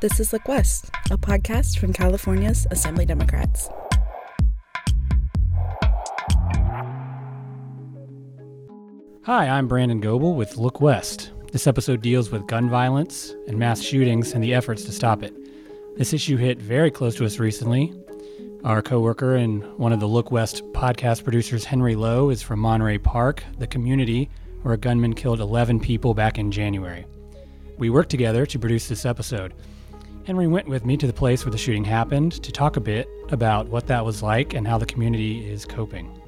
This is Look West, a podcast from California's Assembly Democrats. Hi, I'm Brandon Goebel with Look West. This episode deals with gun violence and mass shootings and the efforts to stop it. This issue hit very close to us recently. Our coworker and one of the Look West podcast producers, Henry Lo, is from Monterey Park, the community where a gunman killed 11 people back in January. We worked together to produce this episode. Henry went with me to the place where the shooting happened to talk a bit about what that was like and how the community is coping.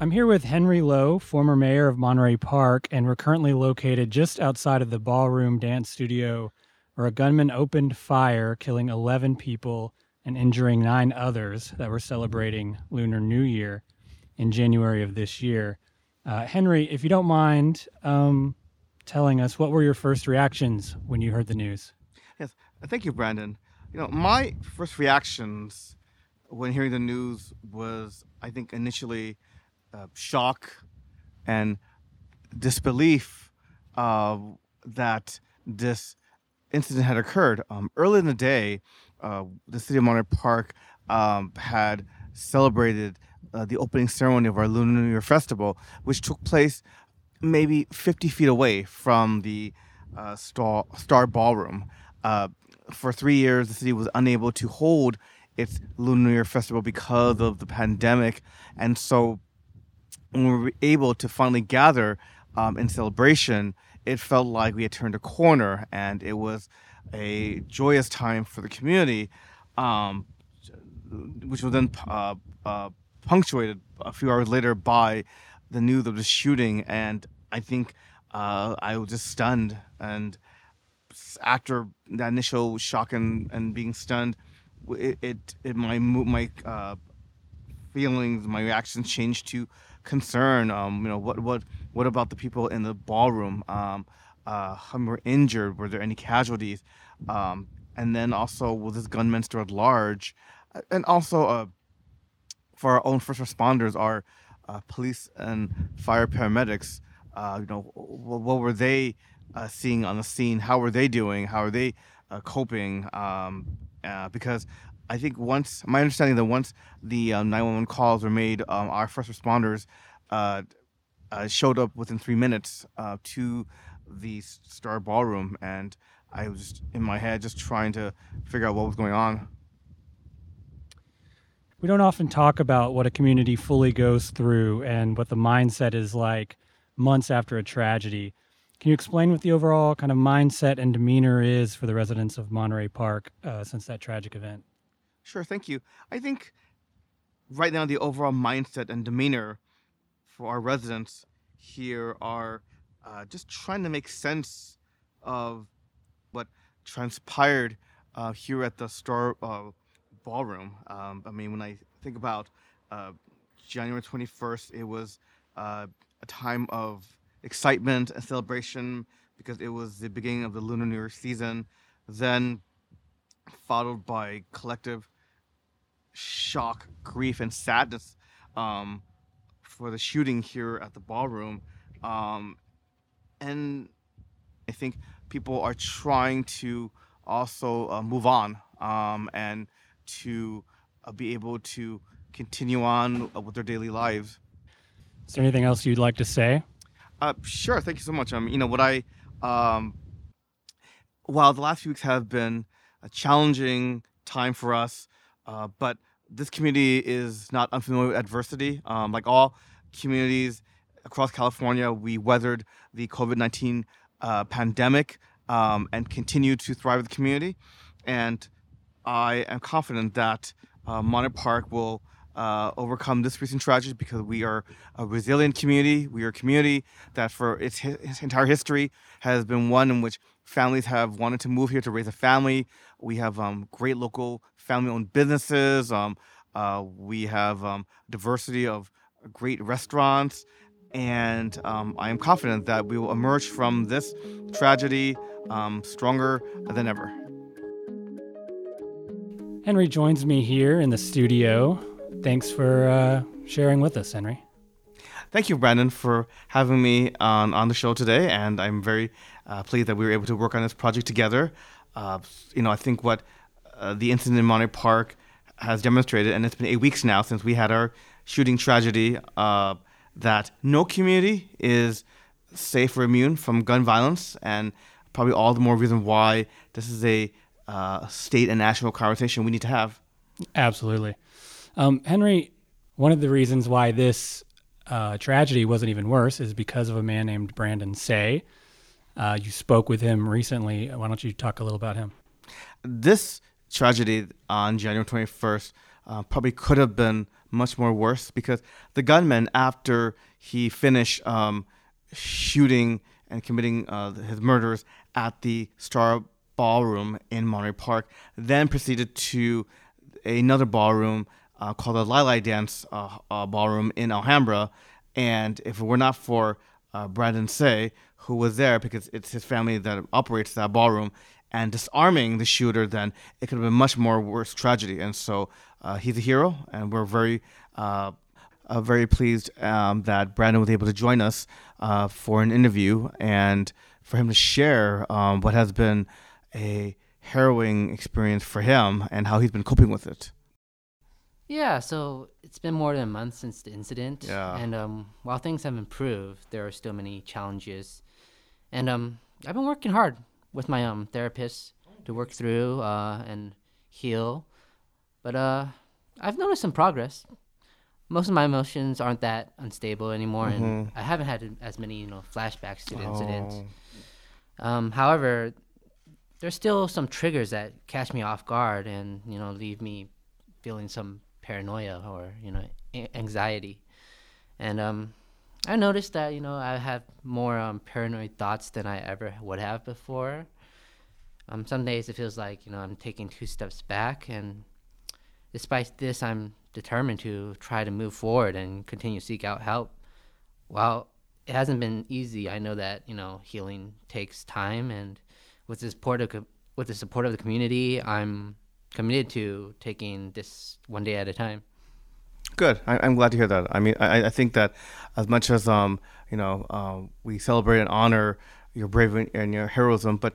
I'm here with Henry Lo, former mayor of Monterey Park, and we're currently located just outside of the ballroom dance studio where a gunman opened fire, killing 11 people and injuring nine others that were celebrating Lunar New Year in January of this year. Uh, Henry, if you don't mind um, telling us, what were your first reactions when you heard the news? Yes, thank you, Brandon. You know, my first reactions when hearing the news was, I think, initially uh, shock and disbelief uh, that this incident had occurred. Um, early in the day, uh, the city of Monterey Park um, had celebrated uh, the opening ceremony of our Lunar New Year festival, which took place maybe 50 feet away from the uh, Star, Star Ballroom. Uh, for three years, the city was unable to hold its Lunar New Year festival because of the pandemic, and so when we were able to finally gather um, in celebration, it felt like we had turned a corner, and it was a joyous time for the community, um, which was then uh, uh, punctuated a few hours later by the news of the shooting. And I think uh, I was just stunned. And after that initial shock and, and being stunned, it, it, it my my uh, feelings, my reactions changed to concern. Um, you know, what what what about the people in the ballroom? Um, uh, were injured? Were there any casualties? Um, and then also, was this gunman still at large? And also, uh, for our own first responders, our uh, police and fire paramedics, uh, you know, what, what were they uh, seeing on the scene? How were they doing? How are they uh, coping? Um, uh, because I think once, my understanding that once the um, 911 calls were made, um, our first responders uh, uh, showed up within three minutes uh, to the Star Ballroom, and I was just in my head just trying to figure out what was going on. We don't often talk about what a community fully goes through and what the mindset is like months after a tragedy. Can you explain what the overall kind of mindset and demeanor is for the residents of Monterey Park uh, since that tragic event? Sure, thank you. I think right now the overall mindset and demeanor for our residents here are uh, just trying to make sense of what transpired uh, here at the Star uh, Ballroom. Um, I mean, when I think about uh, January 21st, it was uh, a time of excitement and celebration because it was the beginning of the Lunar New Year season. Then followed by collective shock, grief, and sadness um, for the shooting here at the ballroom. Um, and I think people are trying to also uh, move on um, and to uh, be able to continue on uh, with their daily lives. Is there anything else you'd like to say? Uh, sure. Thank you so much. Um, you know what I, um, while the last few weeks have been a challenging time for us, uh, but this community is not unfamiliar with adversity. Um, like all communities across California, we weathered the COVID 19 uh, pandemic um, and continue to thrive as a community. And I am confident that uh, Monterey Park will uh, overcome this recent tragedy because we are a resilient community. We are a community that, for its, its entire history, has been one in which families have wanted to move here to raise a family. We have um, great local family-owned businesses. Um, uh, we have um, diversity of great restaurants, and um, I am confident that we will emerge from this tragedy um, stronger than ever. Henry joins me here in the studio. Thanks for uh, sharing with us, Henry. Thank you, Brandon, for having me on, on the show today, and I'm very uh, pleased that we were able to work on this project together. uh, you know, I think what uh, the incident in Monterey Park has demonstrated, and it's been eight weeks now since we had our shooting tragedy, uh, that no community is safe or immune from gun violence, and probably all the more reason why this is a uh, state and national conversation we need to have. Absolutely. Um, Henry, one of the reasons why this uh, tragedy wasn't even worse is because of a man named Brandon Tsay. Uh, you spoke with him recently. Why don't you talk a little about him? This tragedy on January 21st uh, probably could have been much more worse because the gunman, after he finished um, shooting and committing uh, his murders at the Star Ballroom in Monterey Park, then proceeded to another ballroom uh, called the Lai Lai Dance uh, uh, Ballroom in Alhambra. And if it were not for uh, Brandon Tsay, who was there because it's his family that operates that ballroom, and disarming the shooter, then it could have been much more worse tragedy. And so uh, he's a hero, and we're very, uh, very pleased um, that Brandon was able to join us for an interview and for him to share um, what has been a harrowing experience for him and how he's been coping with it. Yeah, so it's been more than a month since the incident, Yeah. and um, while things have improved, there are still many challenges. And um, I've been working hard with my um therapist to work through uh, and heal, but uh, I've noticed some progress. Most of my emotions aren't that unstable anymore, and I haven't had as many you know flashbacks to the incident. Oh. Um, however, there's still some triggers that catch me off guard and you know leave me feeling some paranoia or you know anxiety. And um, I noticed that you know I have more um, paranoid thoughts than I ever would have before. Um, some days it feels like you know I'm taking two steps back, and despite this, I'm determined to try to move forward and continue to seek out help. While it hasn't been easy, I know that you know healing takes time, and with the support of co- with the support of the community, I'm committed to taking this one day at a time. Good. I, I'm glad to hear that. I mean, I, I think that as much as um, you know, um, we celebrate and honor your bravery and your heroism, but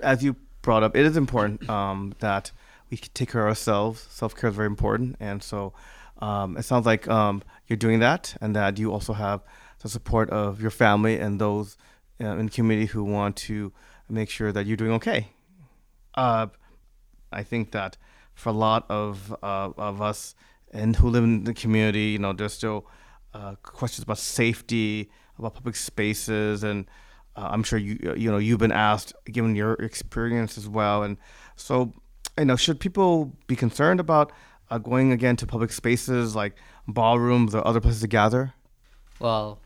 as you brought up, it is important um, that we take care of ourselves. Self care is very important, and so um, it sounds like um, you're doing that, and that you also have the support of your family and those uh, in the community who want to make sure that you're doing okay. Uh, I think that for a lot of uh, of us and who live in the community, you know, there's still uh, questions about safety, about public spaces, and uh, I'm sure you you know you've been asked, given your experience as well, and so you know, should people be concerned about uh, going again to public spaces like ballrooms or other places to gather? Well,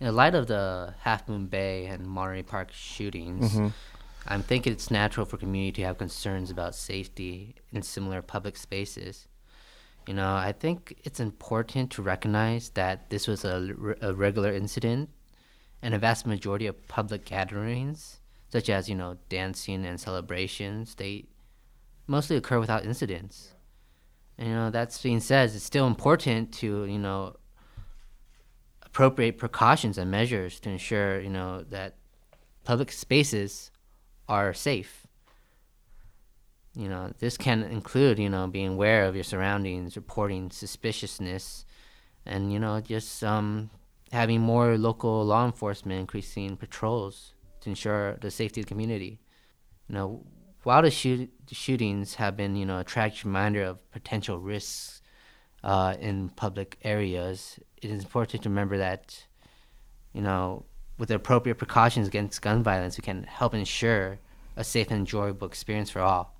in light of the Half Moon Bay and Monterey Park shootings, I'm thinking it's natural for community to have concerns about safety in similar public spaces. You know, I think it's important to recognize that this was a, a regular incident, and a vast majority of public gatherings, such as you know dancing and celebrations, they mostly occur without incidents. And, you know, that's being said, it's still important to you know appropriate precautions and measures to ensure you know that public spaces are safe. You know, this can include you know being aware of your surroundings, reporting suspiciousness, and you know just um, having more local law enforcement increasing patrols to ensure the safety of the community. You know, while the, shoot- shootings have been you know a tragic reminder of potential risks uh, in public areas, it is important to remember that, you know, with the appropriate precautions against gun violence, we can help ensure a safe and enjoyable experience for all.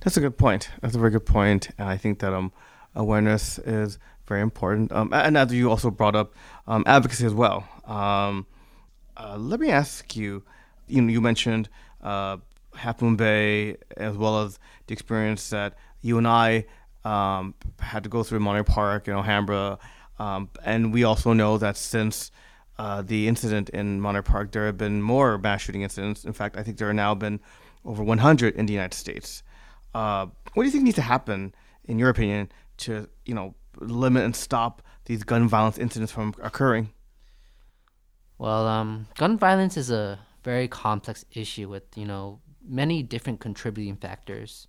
That's a good point. That's a very good point, and I think that um, awareness is very important. Um, and as you also brought up, um, advocacy as well. Um, uh, let me ask you. You know, you mentioned uh, Half Moon Bay as well as the experience that you and I um, had to go through Monterey Park and Alhambra, um, and we also know that since uh, the incident in Monterey Park, there have been more mass shooting incidents. In fact, I think there have now been over 100 in the United States. Uh, what do you think needs to happen, in your opinion, to you know limit and stop these gun violence incidents from occurring? Well, um, gun violence is a very complex issue with you know many different contributing factors.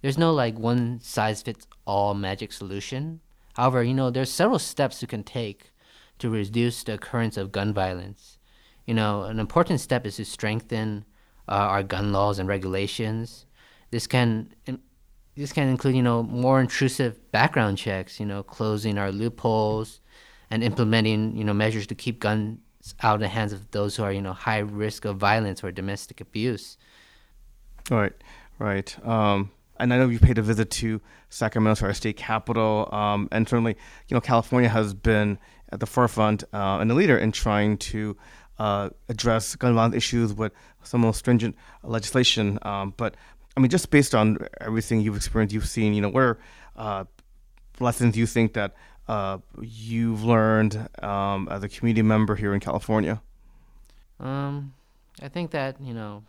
There's no like one size fits all magic solution. However, you know, there's several steps you can take to reduce the occurrence of gun violence. You know, an important step is to strengthen uh, our gun laws and regulations. This can this can include, you know, more intrusive background checks, you know, closing our loopholes and implementing, you know, measures to keep guns out of the hands of those who are, you know, high risk of violence or domestic abuse. Right, right. Um, and I know you paid a visit to Sacramento, our state capital, um, and certainly, you know, California has been at the forefront uh, and the leader in trying to uh, address gun violence issues with some more stringent legislation. Um, but I mean, just based on everything you've experienced, you've seen, you know, what are uh, lessons you think that uh, you've learned um, as a community member here in California? Um, I think that you know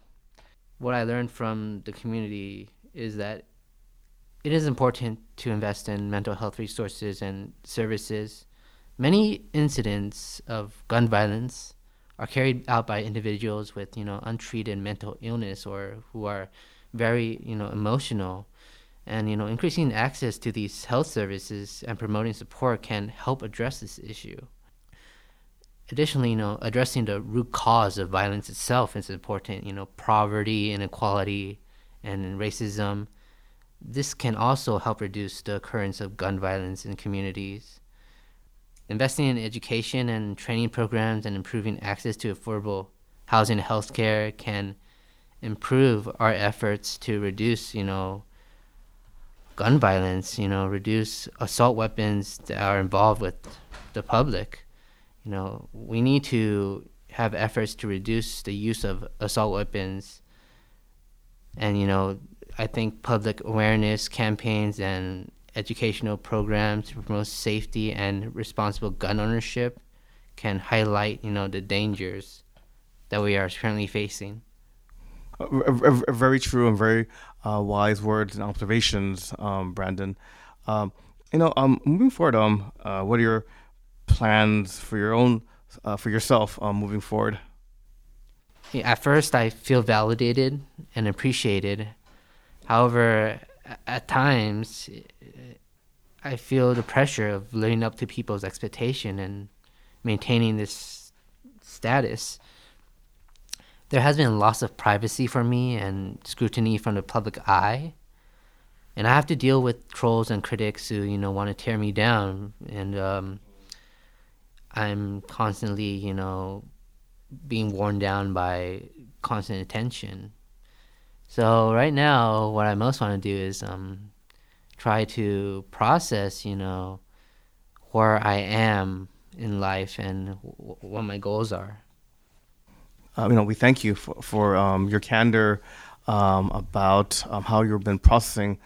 what I learned from the community is that it is important to invest in mental health resources and services. Many incidents of gun violence are carried out by individuals with you know untreated mental illness or who are very you know emotional. And you know increasing access to these health services and promoting support can help address this issue. Additionally you know addressing the root cause of violence itself is important you know poverty inequality and racism. This can also help reduce the occurrence of gun violence in communities investing in education and training programs and improving access to affordable housing and healthcare can improve our efforts to reduce, you know, gun violence, you know, reduce assault weapons that are involved with the public. You know, we need to have efforts to reduce the use of assault weapons. And, you know, I think public awareness campaigns and educational programs to promote safety and responsible gun ownership can highlight, you know, the dangers that we are currently facing very true and very uh, wise words and observations, um, Brandon. Um, you know, um, moving forward, um, uh, what are your plans for your own, uh, for yourself, um, moving forward? Yeah, at first, I feel validated and appreciated. However, at times, I feel the pressure of living up to people's expectation and maintaining this status there has been loss of privacy for me and scrutiny from the public eye. And I have to deal with trolls and critics who, you know, want to tear me down. And um, I'm constantly, you know, being worn down by constant attention. So right now, what I most want to do is um, try to process, you know, where I am in life and w- what my goals are uh, you know, we thank you for, for um, your candor um, about um, how you've been processing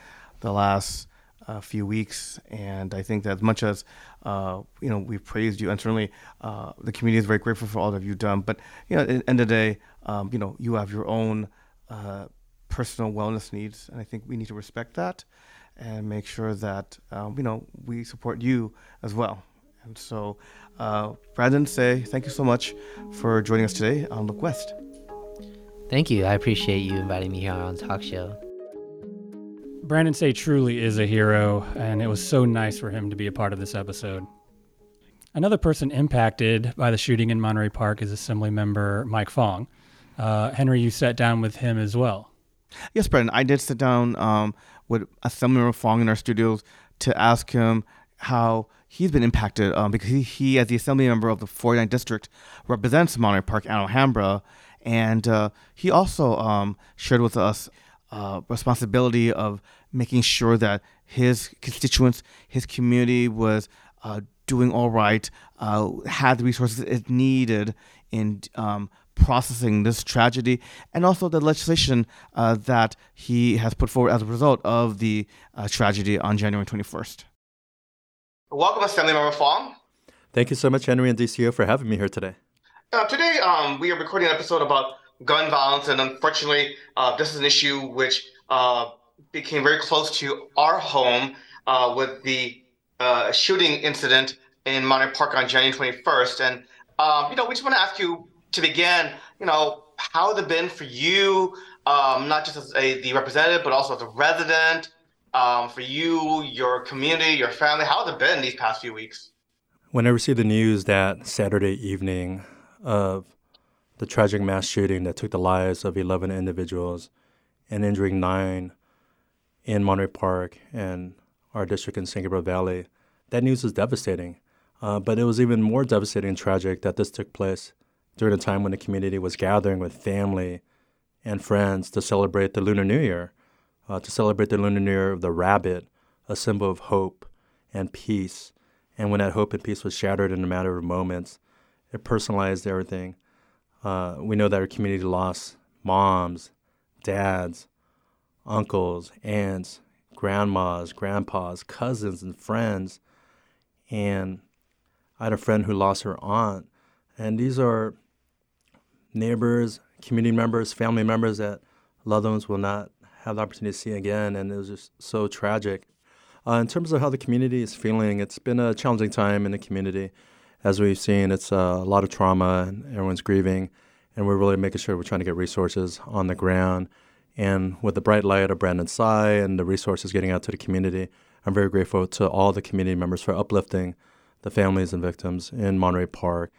the last uh, few weeks. And I think that as much as uh, you know we've praised you, and certainly uh, the community is very grateful for all that you've done. But you know, at the end of the day, um, you know, you have your own uh, personal wellness needs, and I think we need to respect that and make sure that um, you know we support you as well. And so, uh, Brandon, Tsay thank you so much for joining us today on Look West. Thank you. I appreciate you inviting me here on the talk show. Brandon Tsay truly is a hero, and it was so nice for him to be a part of this episode. Another person impacted by the shooting in Monterey Park is Assembly member Mike Fong. Uh, Henry, you sat down with him as well. Yes, Brandon, I did sit down um, with Assemblymember Fong in our studios to ask him how he's been impacted um, because he, he, as the assembly member of the 49th district, represents Monterey Park and Alhambra. And uh, he also um, shared with us uh, responsibility of making sure that his constituents, his community was uh, doing all right, uh, had the resources it needed in um, processing this tragedy, and also the legislation uh, that he has put forward as a result of the uh, tragedy on January 21st. Welcome, Assembly Member Fong. Thank you so much, Henry and DCO, for having me here today. Uh, today, um, we are recording an episode about gun violence, and unfortunately, uh, this is an issue which uh, became very close to our home uh, with the uh, shooting incident in Monterey Park on January 21st. And, um, you know, we just want to ask you to begin, you know, how has it been for you, um, not just as a, the representative, but also as a resident, um, for you, your community, your family? How has it been these past few weeks? When I received the news that Saturday evening of the tragic mass shooting that took the lives of 11 individuals and injuring nine in Monterey Park and our district in San Gabriel Valley, that news was devastating. Uh, but it was even more devastating and tragic that this took place during a time when the community was gathering with family and friends to celebrate the Lunar New Year, uh, to celebrate the Lunar New Year of the rabbit, a symbol of hope and peace. And when that hope and peace was shattered in a matter of moments, it personalized everything. Uh, we know that our community lost moms, dads, uncles, aunts, grandmas, grandpas, cousins, and friends. And I had a friend who lost her aunt. And these are neighbors, community members, family members that loved ones will not have the opportunity to see again. And it was just so tragic. Uh, in terms of how the community is feeling, it's been a challenging time in the community. As we've seen, it's uh, a lot of trauma and everyone's grieving. And we're really making sure we're trying to get resources on the ground. And with the bright light of Brandon Tsay and the resources getting out to the community, I'm very grateful to all the community members for uplifting the families and victims in Monterey Park.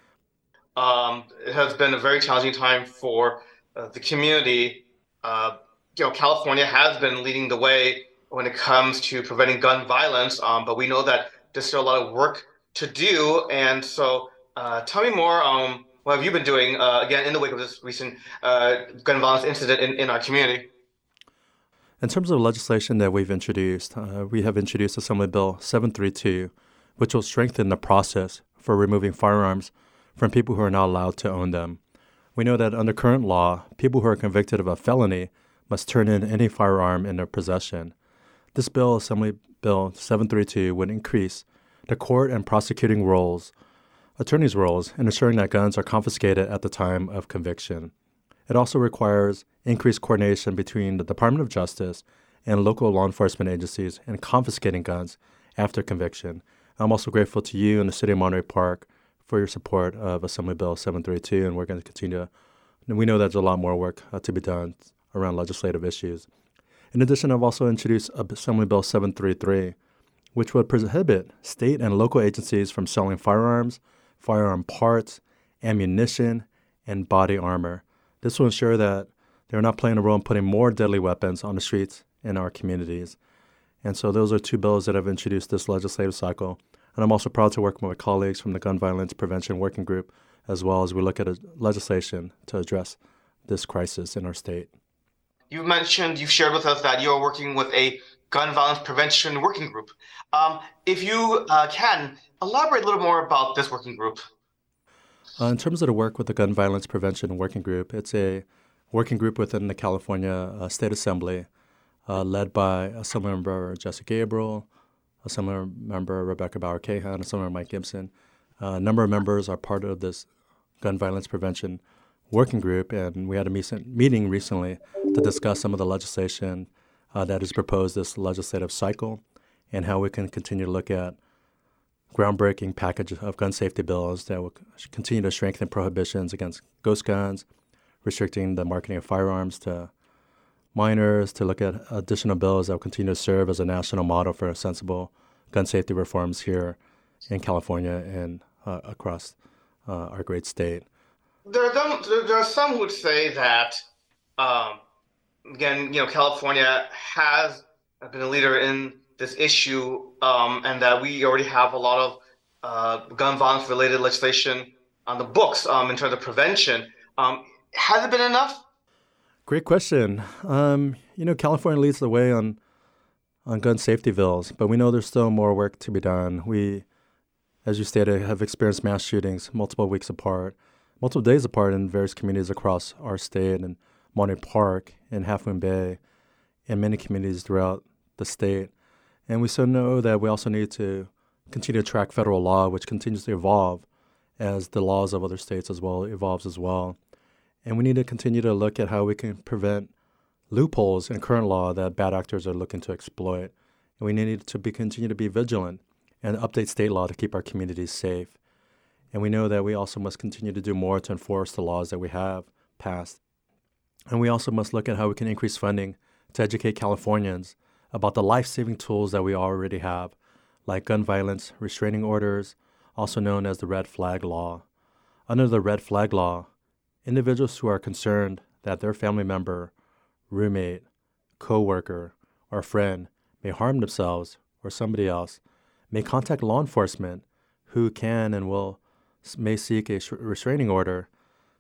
Um, it has been a very challenging time for uh, the community. Uh, you know, California has been leading the way when it comes to preventing gun violence, um, but we know that there's still a lot of work to do. And so, uh, tell me more. What have you been doing uh, again in the wake of this recent uh, gun violence incident in, in our community? In terms of legislation that we've introduced, uh, we have introduced Assembly Bill 732, which will strengthen the process for removing firearms from people who are not allowed to own them. We know that under current law, people who are convicted of a felony must turn in any firearm in their possession. This bill, Assembly Bill 732, would increase the court and prosecuting roles, attorneys' roles, in ensuring that guns are confiscated at the time of conviction. It also requires increased coordination between the Department of Justice and local law enforcement agencies in confiscating guns after conviction. I'm also grateful to you and the City of Monterey Park for your support of Assembly Bill 732, and we're going to continue. We know there's a lot more work uh, to be done around legislative issues. In addition, I've also introduced Assembly Bill 733, which would prohibit state and local agencies from selling firearms, firearm parts, ammunition, and body armor. This will ensure that they're not playing a role in putting more deadly weapons on the streets in our communities. And so those are two bills that I've introduced this legislative cycle. And I'm also proud to work with my colleagues from the Gun Violence Prevention Working Group, as well as we look at legislation to address this crisis in our state. You mentioned, you've shared with us that you're working with a gun violence prevention working group. Um, if you uh, can, elaborate a little more about this working group. Uh, in terms of the work with the Gun Violence Prevention Working Group, it's a working group within the California uh, State Assembly uh, led by Assemblymember Jesse Gabriel, Assemblymember member Rebecca Bauer Kahan, Assemblymember Mike Gipson. Uh, a number of members are part of this gun violence prevention working group, and we had a recent meeting recently to discuss some of the legislation uh, that is proposed this legislative cycle and how we can continue to look at groundbreaking package of gun safety bills that will continue to strengthen prohibitions against ghost guns, restricting the marketing of firearms to minors, to look at additional bills that will continue to serve as a national model for sensible gun safety reforms here in California and uh, across uh, our great state. There are, some, there are some who would say that, um, again, you know, California has been a leader in this issue um, and that we already have a lot of uh, gun violence related legislation on the books um, in terms of prevention. Um, has it been enough? Great question. Um, you know, California leads the way on on gun safety bills, but we know there's still more work to be done. We, as you stated, have experienced mass shootings multiple weeks apart, multiple days apart in various communities across our state and Monterey Park and Half Moon Bay, and many communities throughout the state. And we still know that we also need to continue to track federal law, which continues to evolve as the laws of other states as well evolves as well. And we need to continue to look at how we can prevent loopholes in current law that bad actors are looking to exploit. And we need to be, continue to be vigilant and update state law to keep our communities safe. And we know that we also must continue to do more to enforce the laws that we have passed And we also must look at how we can increase funding to educate Californians about the life saving tools that we already have, like gun violence restraining orders, also known as the red flag law. Under the red flag law, individuals who are concerned that their family member, roommate, co worker, or friend may harm themselves or somebody else may contact law enforcement who can and will may seek a restraining order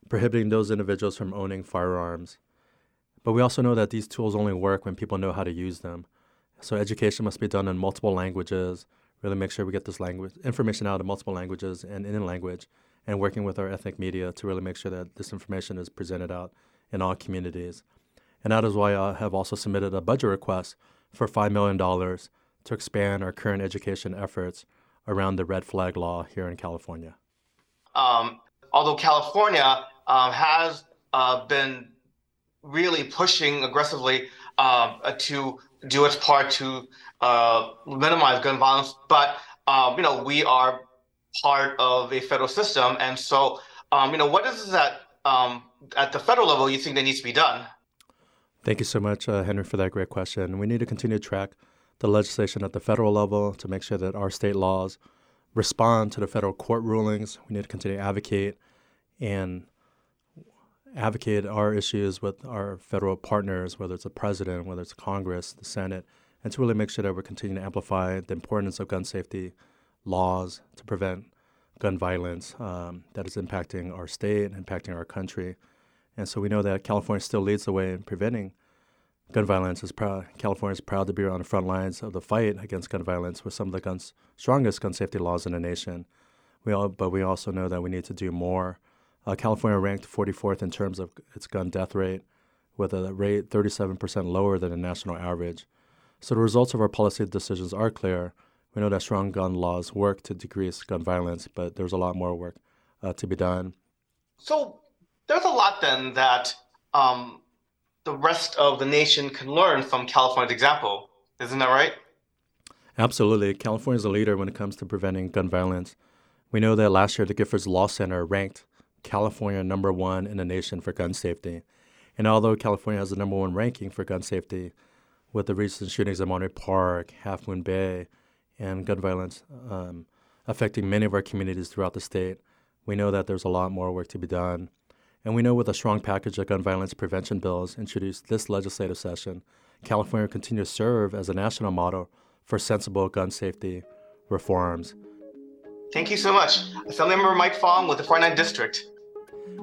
prohibiting those individuals from owning firearms. But we also know that these tools only work when people know how to use them. So education must be done in multiple languages. Really make sure we get this language information out in multiple languages and in a language, and working with our ethnic media to really make sure that this information is presented out in all communities. And that is why I have also submitted a budget request for $5 million to expand our current education efforts around the red flag law here in California. Um, although California um, has uh, been really pushing aggressively uh, to do its part to uh, minimize gun violence, but um, you know we are part of a federal system, and so um, you know what is that um, at the federal level you think that needs to be done? Thank you so much, uh, Henry, for that great question. We need to continue to track the legislation at the federal level to make sure that our state laws respond to the federal court rulings. We need to continue to advocate and advocate our issues with our federal partners, whether it's the president, whether it's Congress, the Senate, and to really make sure that we're continuing to amplify the importance of gun safety laws to prevent gun violence um, that is impacting our state, and impacting our country. And so we know that California still leads the way in preventing gun violence. Is proud, California is proud to be on the front lines of the fight against gun violence with some of the guns, strongest gun safety laws in the nation. We all, but we also know that we need to do more. Uh, California ranked 44th in terms of its gun death rate, with a rate 37% lower than the national average. So the results of our policy decisions are clear. We know that strong gun laws work to decrease gun violence, but there's a lot more work uh, to be done. So there's a lot then that um, the rest of the nation can learn from California's example. Isn't that right? Absolutely. California is a leader when it comes to preventing gun violence. We know that last year the Giffords Law Center ranked California number one in the nation for gun safety. And although California has the number one ranking for gun safety, with the recent shootings at Monterey Park, Half Moon Bay, and gun violence um, affecting many of our communities throughout the state, we know that there's a lot more work to be done. And we know with a strong package of gun violence prevention bills introduced this legislative session, California will continue to serve as a national model for sensible gun safety reforms. Thank you so much. Assemblymember Mike Fong with the 49th District.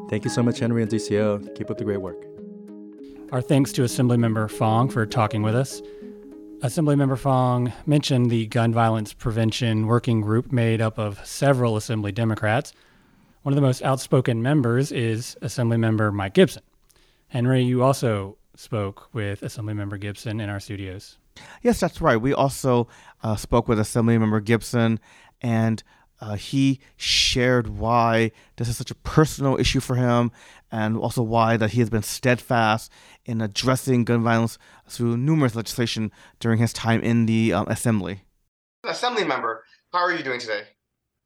Thank you so much, Henry and DCO. Keep up the great work. Our thanks to Assemblymember Fong for talking with us. Assemblymember Fong mentioned the gun violence prevention working group made up of several Assembly Democrats. One of the most outspoken members is Assemblymember Mike Gipson. Henry, you also spoke with Assemblymember Gipson in our studios. Yes, that's right. We also uh, spoke with Assemblymember Gipson, and uh, he shared why this is such a personal issue for him, and also why that he has been steadfast in addressing gun violence through numerous legislation during his time in the um, assembly. Assembly member, how are you doing today?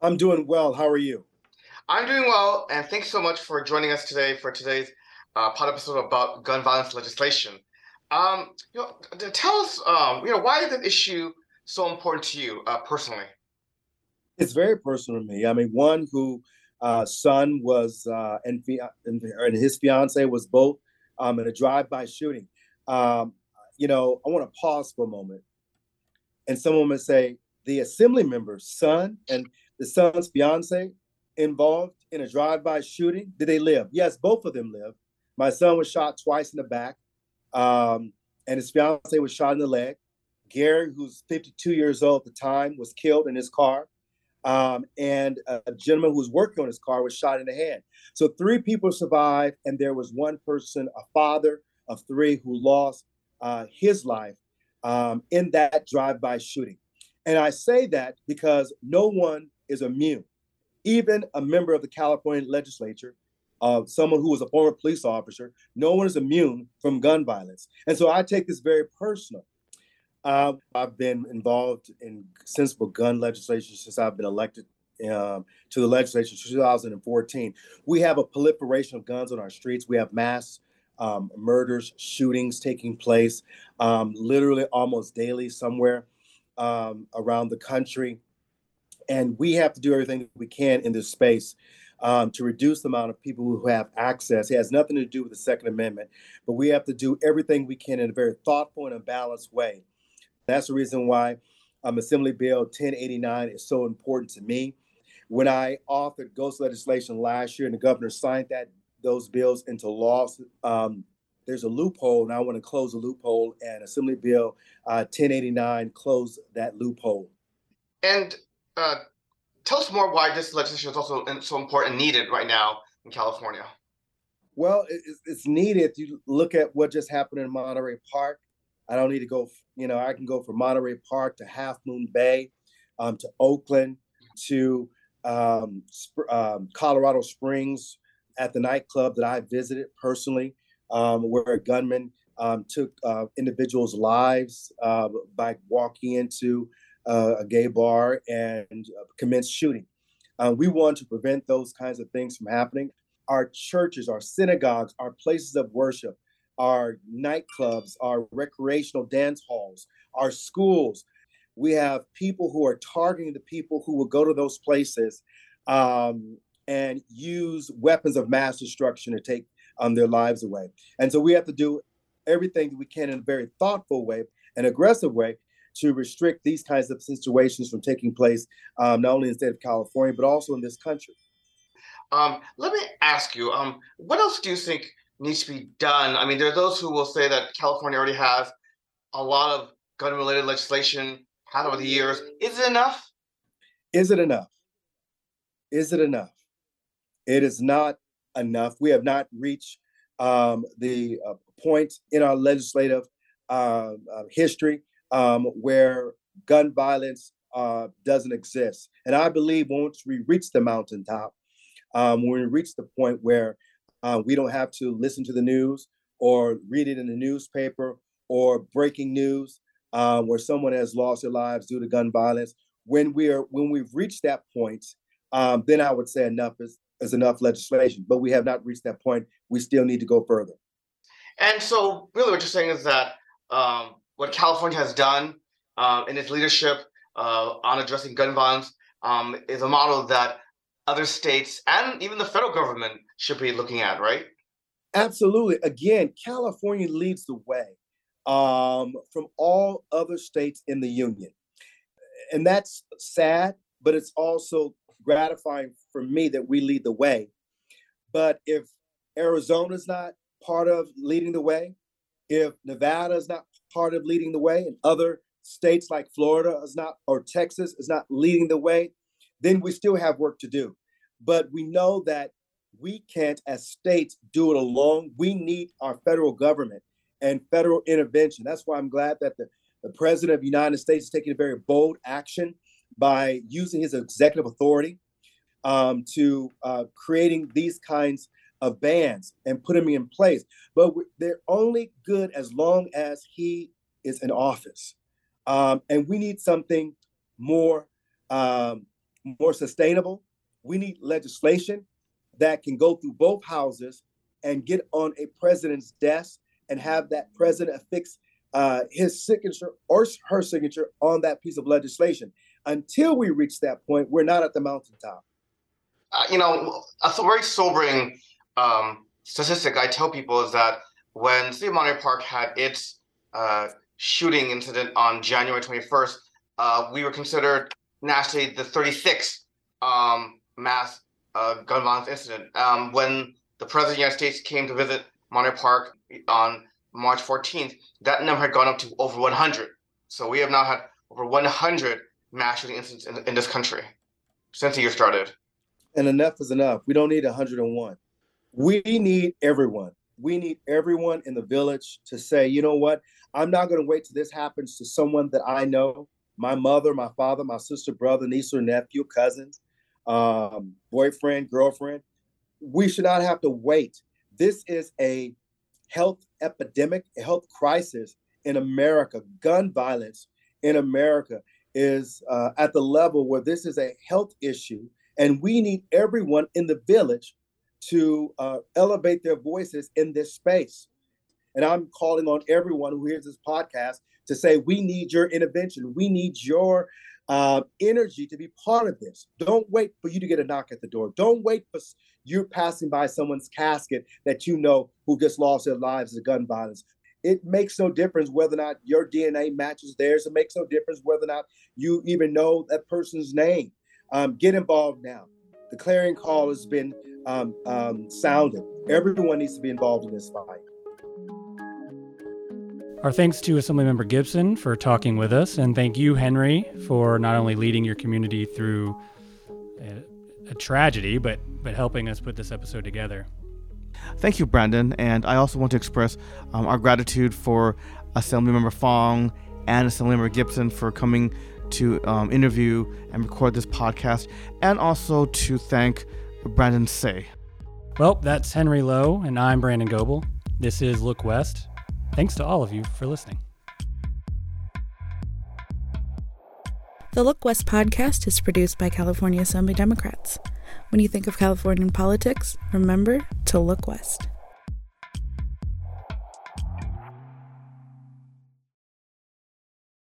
I'm doing well. How are you? I'm doing well, and thanks so much for joining us today for today's uh, pod episode about gun violence legislation. Um, you know, tell us, um, you know, why is that issue so important to you uh, personally? It's very personal to me. I mean, one who uh, son was uh, and, and, his fiance was both um, in a drive-by shooting. Um, you know, I want to pause for a moment, and someone would say the assembly member's son and the son's fiance involved in a drive-by shooting? Did they live? Yes, both of them live. My son was shot twice in the back, um, and his fiance was shot in the leg. Gary, who's 52 years old at the time, was killed in his car. Um, and a gentleman who was working on his car was shot in the hand. So three people survived, and there was one person, a father of three, who lost uh, his life um, in that drive-by shooting. And I say that because no one is immune even a member of the California legislature, uh, someone who was a former police officer, no one is immune from gun violence. And so I take this very personal. Uh, I've been involved in sensible gun legislation since I've been elected um, to the legislature 2014. We have a proliferation of guns on our streets. We have mass um, murders, shootings taking place um, literally almost daily somewhere um, around the country. And we have to do everything we can in this space um, to reduce the amount of people who have access. It has nothing to do with the Second Amendment, but we have to do everything we can in a very thoughtful and a balanced way. That's the reason why um, Assembly Bill 1089 is so important to me. When I authored ghost legislation last year and the governor signed that those bills into law, um, there's a loophole, and I want to close a loophole. And Assembly Bill uh, 1089 closed that loophole. And uh, tell us more why this legislation is also so important and needed right now in California. Well, it's needed. You look at what just happened in Monterey Park. I don't need to go, you know, I can go from Monterey Park to Half Moon Bay, um, to Oakland, to um, um, Colorado Springs at the nightclub that I visited personally, um, where a gunman um, took uh, individuals' lives uh, by walking into uh, a gay bar and uh, commenced shooting. Uh, we want to prevent those kinds of things from happening. Our churches, our synagogues, our places of worship, our nightclubs, our recreational dance halls, our schools. We have people who are targeting the people who will go to those places um, and use weapons of mass destruction to take um, their lives away. And so we have to do everything that we can in a very thoughtful way, an aggressive way, to restrict these kinds of situations from taking place, um, not only in the state of California, but also in this country. Um, let me ask you, um, what else do you think needs to be done? I mean, there are those who will say that California already has a lot of gun related legislation had over the years. Is it enough? Is it enough? Is it enough? It is not enough. We have not reached um, the uh, point in our legislative uh, uh, history um, where gun violence uh, doesn't exist. And I believe once we reach the mountaintop, um, when we reach the point where uh, we don't have to listen to the news or read it in the newspaper or breaking news uh, where someone has lost their lives due to gun violence. When we are when we've reached that point, um, then I would say enough is, is enough legislation. But we have not reached that point. We still need to go further. And so, really, what you're saying is that um, what California has done uh, in its leadership uh, on addressing gun violence um, is a model that other states and even the federal government should be looking at, right? Absolutely. Again, California leads the way um, from all other states in the union. And that's sad, but it's also gratifying for me that we lead the way. But if Arizona's not part of leading the way, if Nevada is not part of leading the way and other states like Florida is not or Texas is not leading the way, then we still have work to do. But we know that we can't as states do it alone. We need our federal government and federal intervention. That's why I'm glad that the, the president of the United States is taking a very bold action by using his executive authority um, to uh, creating these kinds of bans and putting them in place. But they're only good as long as he is in office. Um, and we need something more, um, more sustainable. We need legislation that can go through both houses and get on a president's desk and have that president affix uh, his signature or her signature on that piece of legislation. Until we reach that point, we're not at the mountaintop. Uh, you know, a very sobering um, statistic I tell people is that when City of Monterey Park had its uh, shooting incident on January 21st, uh, we were considered nationally the 36th um, mass uh, gun violence incident. Um, when the President of the United States came to visit Monterey Park on March 14th, that number had gone up to over 100. So we have now had over 100 mass shooting incidents in, in this country since the year started. And enough is enough. We don't need 101. We need everyone. We need everyone in the village to say, you know what? I'm not going to wait till this happens to someone that I know my mother, my father, my sister, brother, niece, or nephew, cousins, um, boyfriend, girlfriend. We should not have to wait. This is a health epidemic, a health crisis in America. Gun violence in America is uh, at the level where this is a health issue, and we need everyone in the village to uh, elevate their voices in this space. And I'm calling on everyone who hears this podcast to say, we need your intervention. We need your uh, energy to be part of this. Don't wait for you to get a knock at the door. Don't wait for you're passing by someone's casket that you know who just lost their lives to gun violence. It makes no difference whether or not your DNA matches theirs. It makes no difference whether or not you even know that person's name. Um, get involved now. The clarion call has been um, um, sounded. Everyone needs to be involved in this fight. Our thanks to Assemblymember Gipson for talking with us, and thank you, Henry, for not only leading your community through a, a tragedy, but but helping us put this episode together. Thank you, Brandon, and I also want to express um, our gratitude for Assemblymember Fong and Assemblymember Gipson for coming to um, interview and record this podcast, and also to thank Brandon Tsay. Well, that's Henry Lo, and I'm Brandon Goebel. This is Look West. Thanks to all of you for listening. The Look West podcast is produced by California Assembly Democrats. When you think of Californian politics, remember to look west.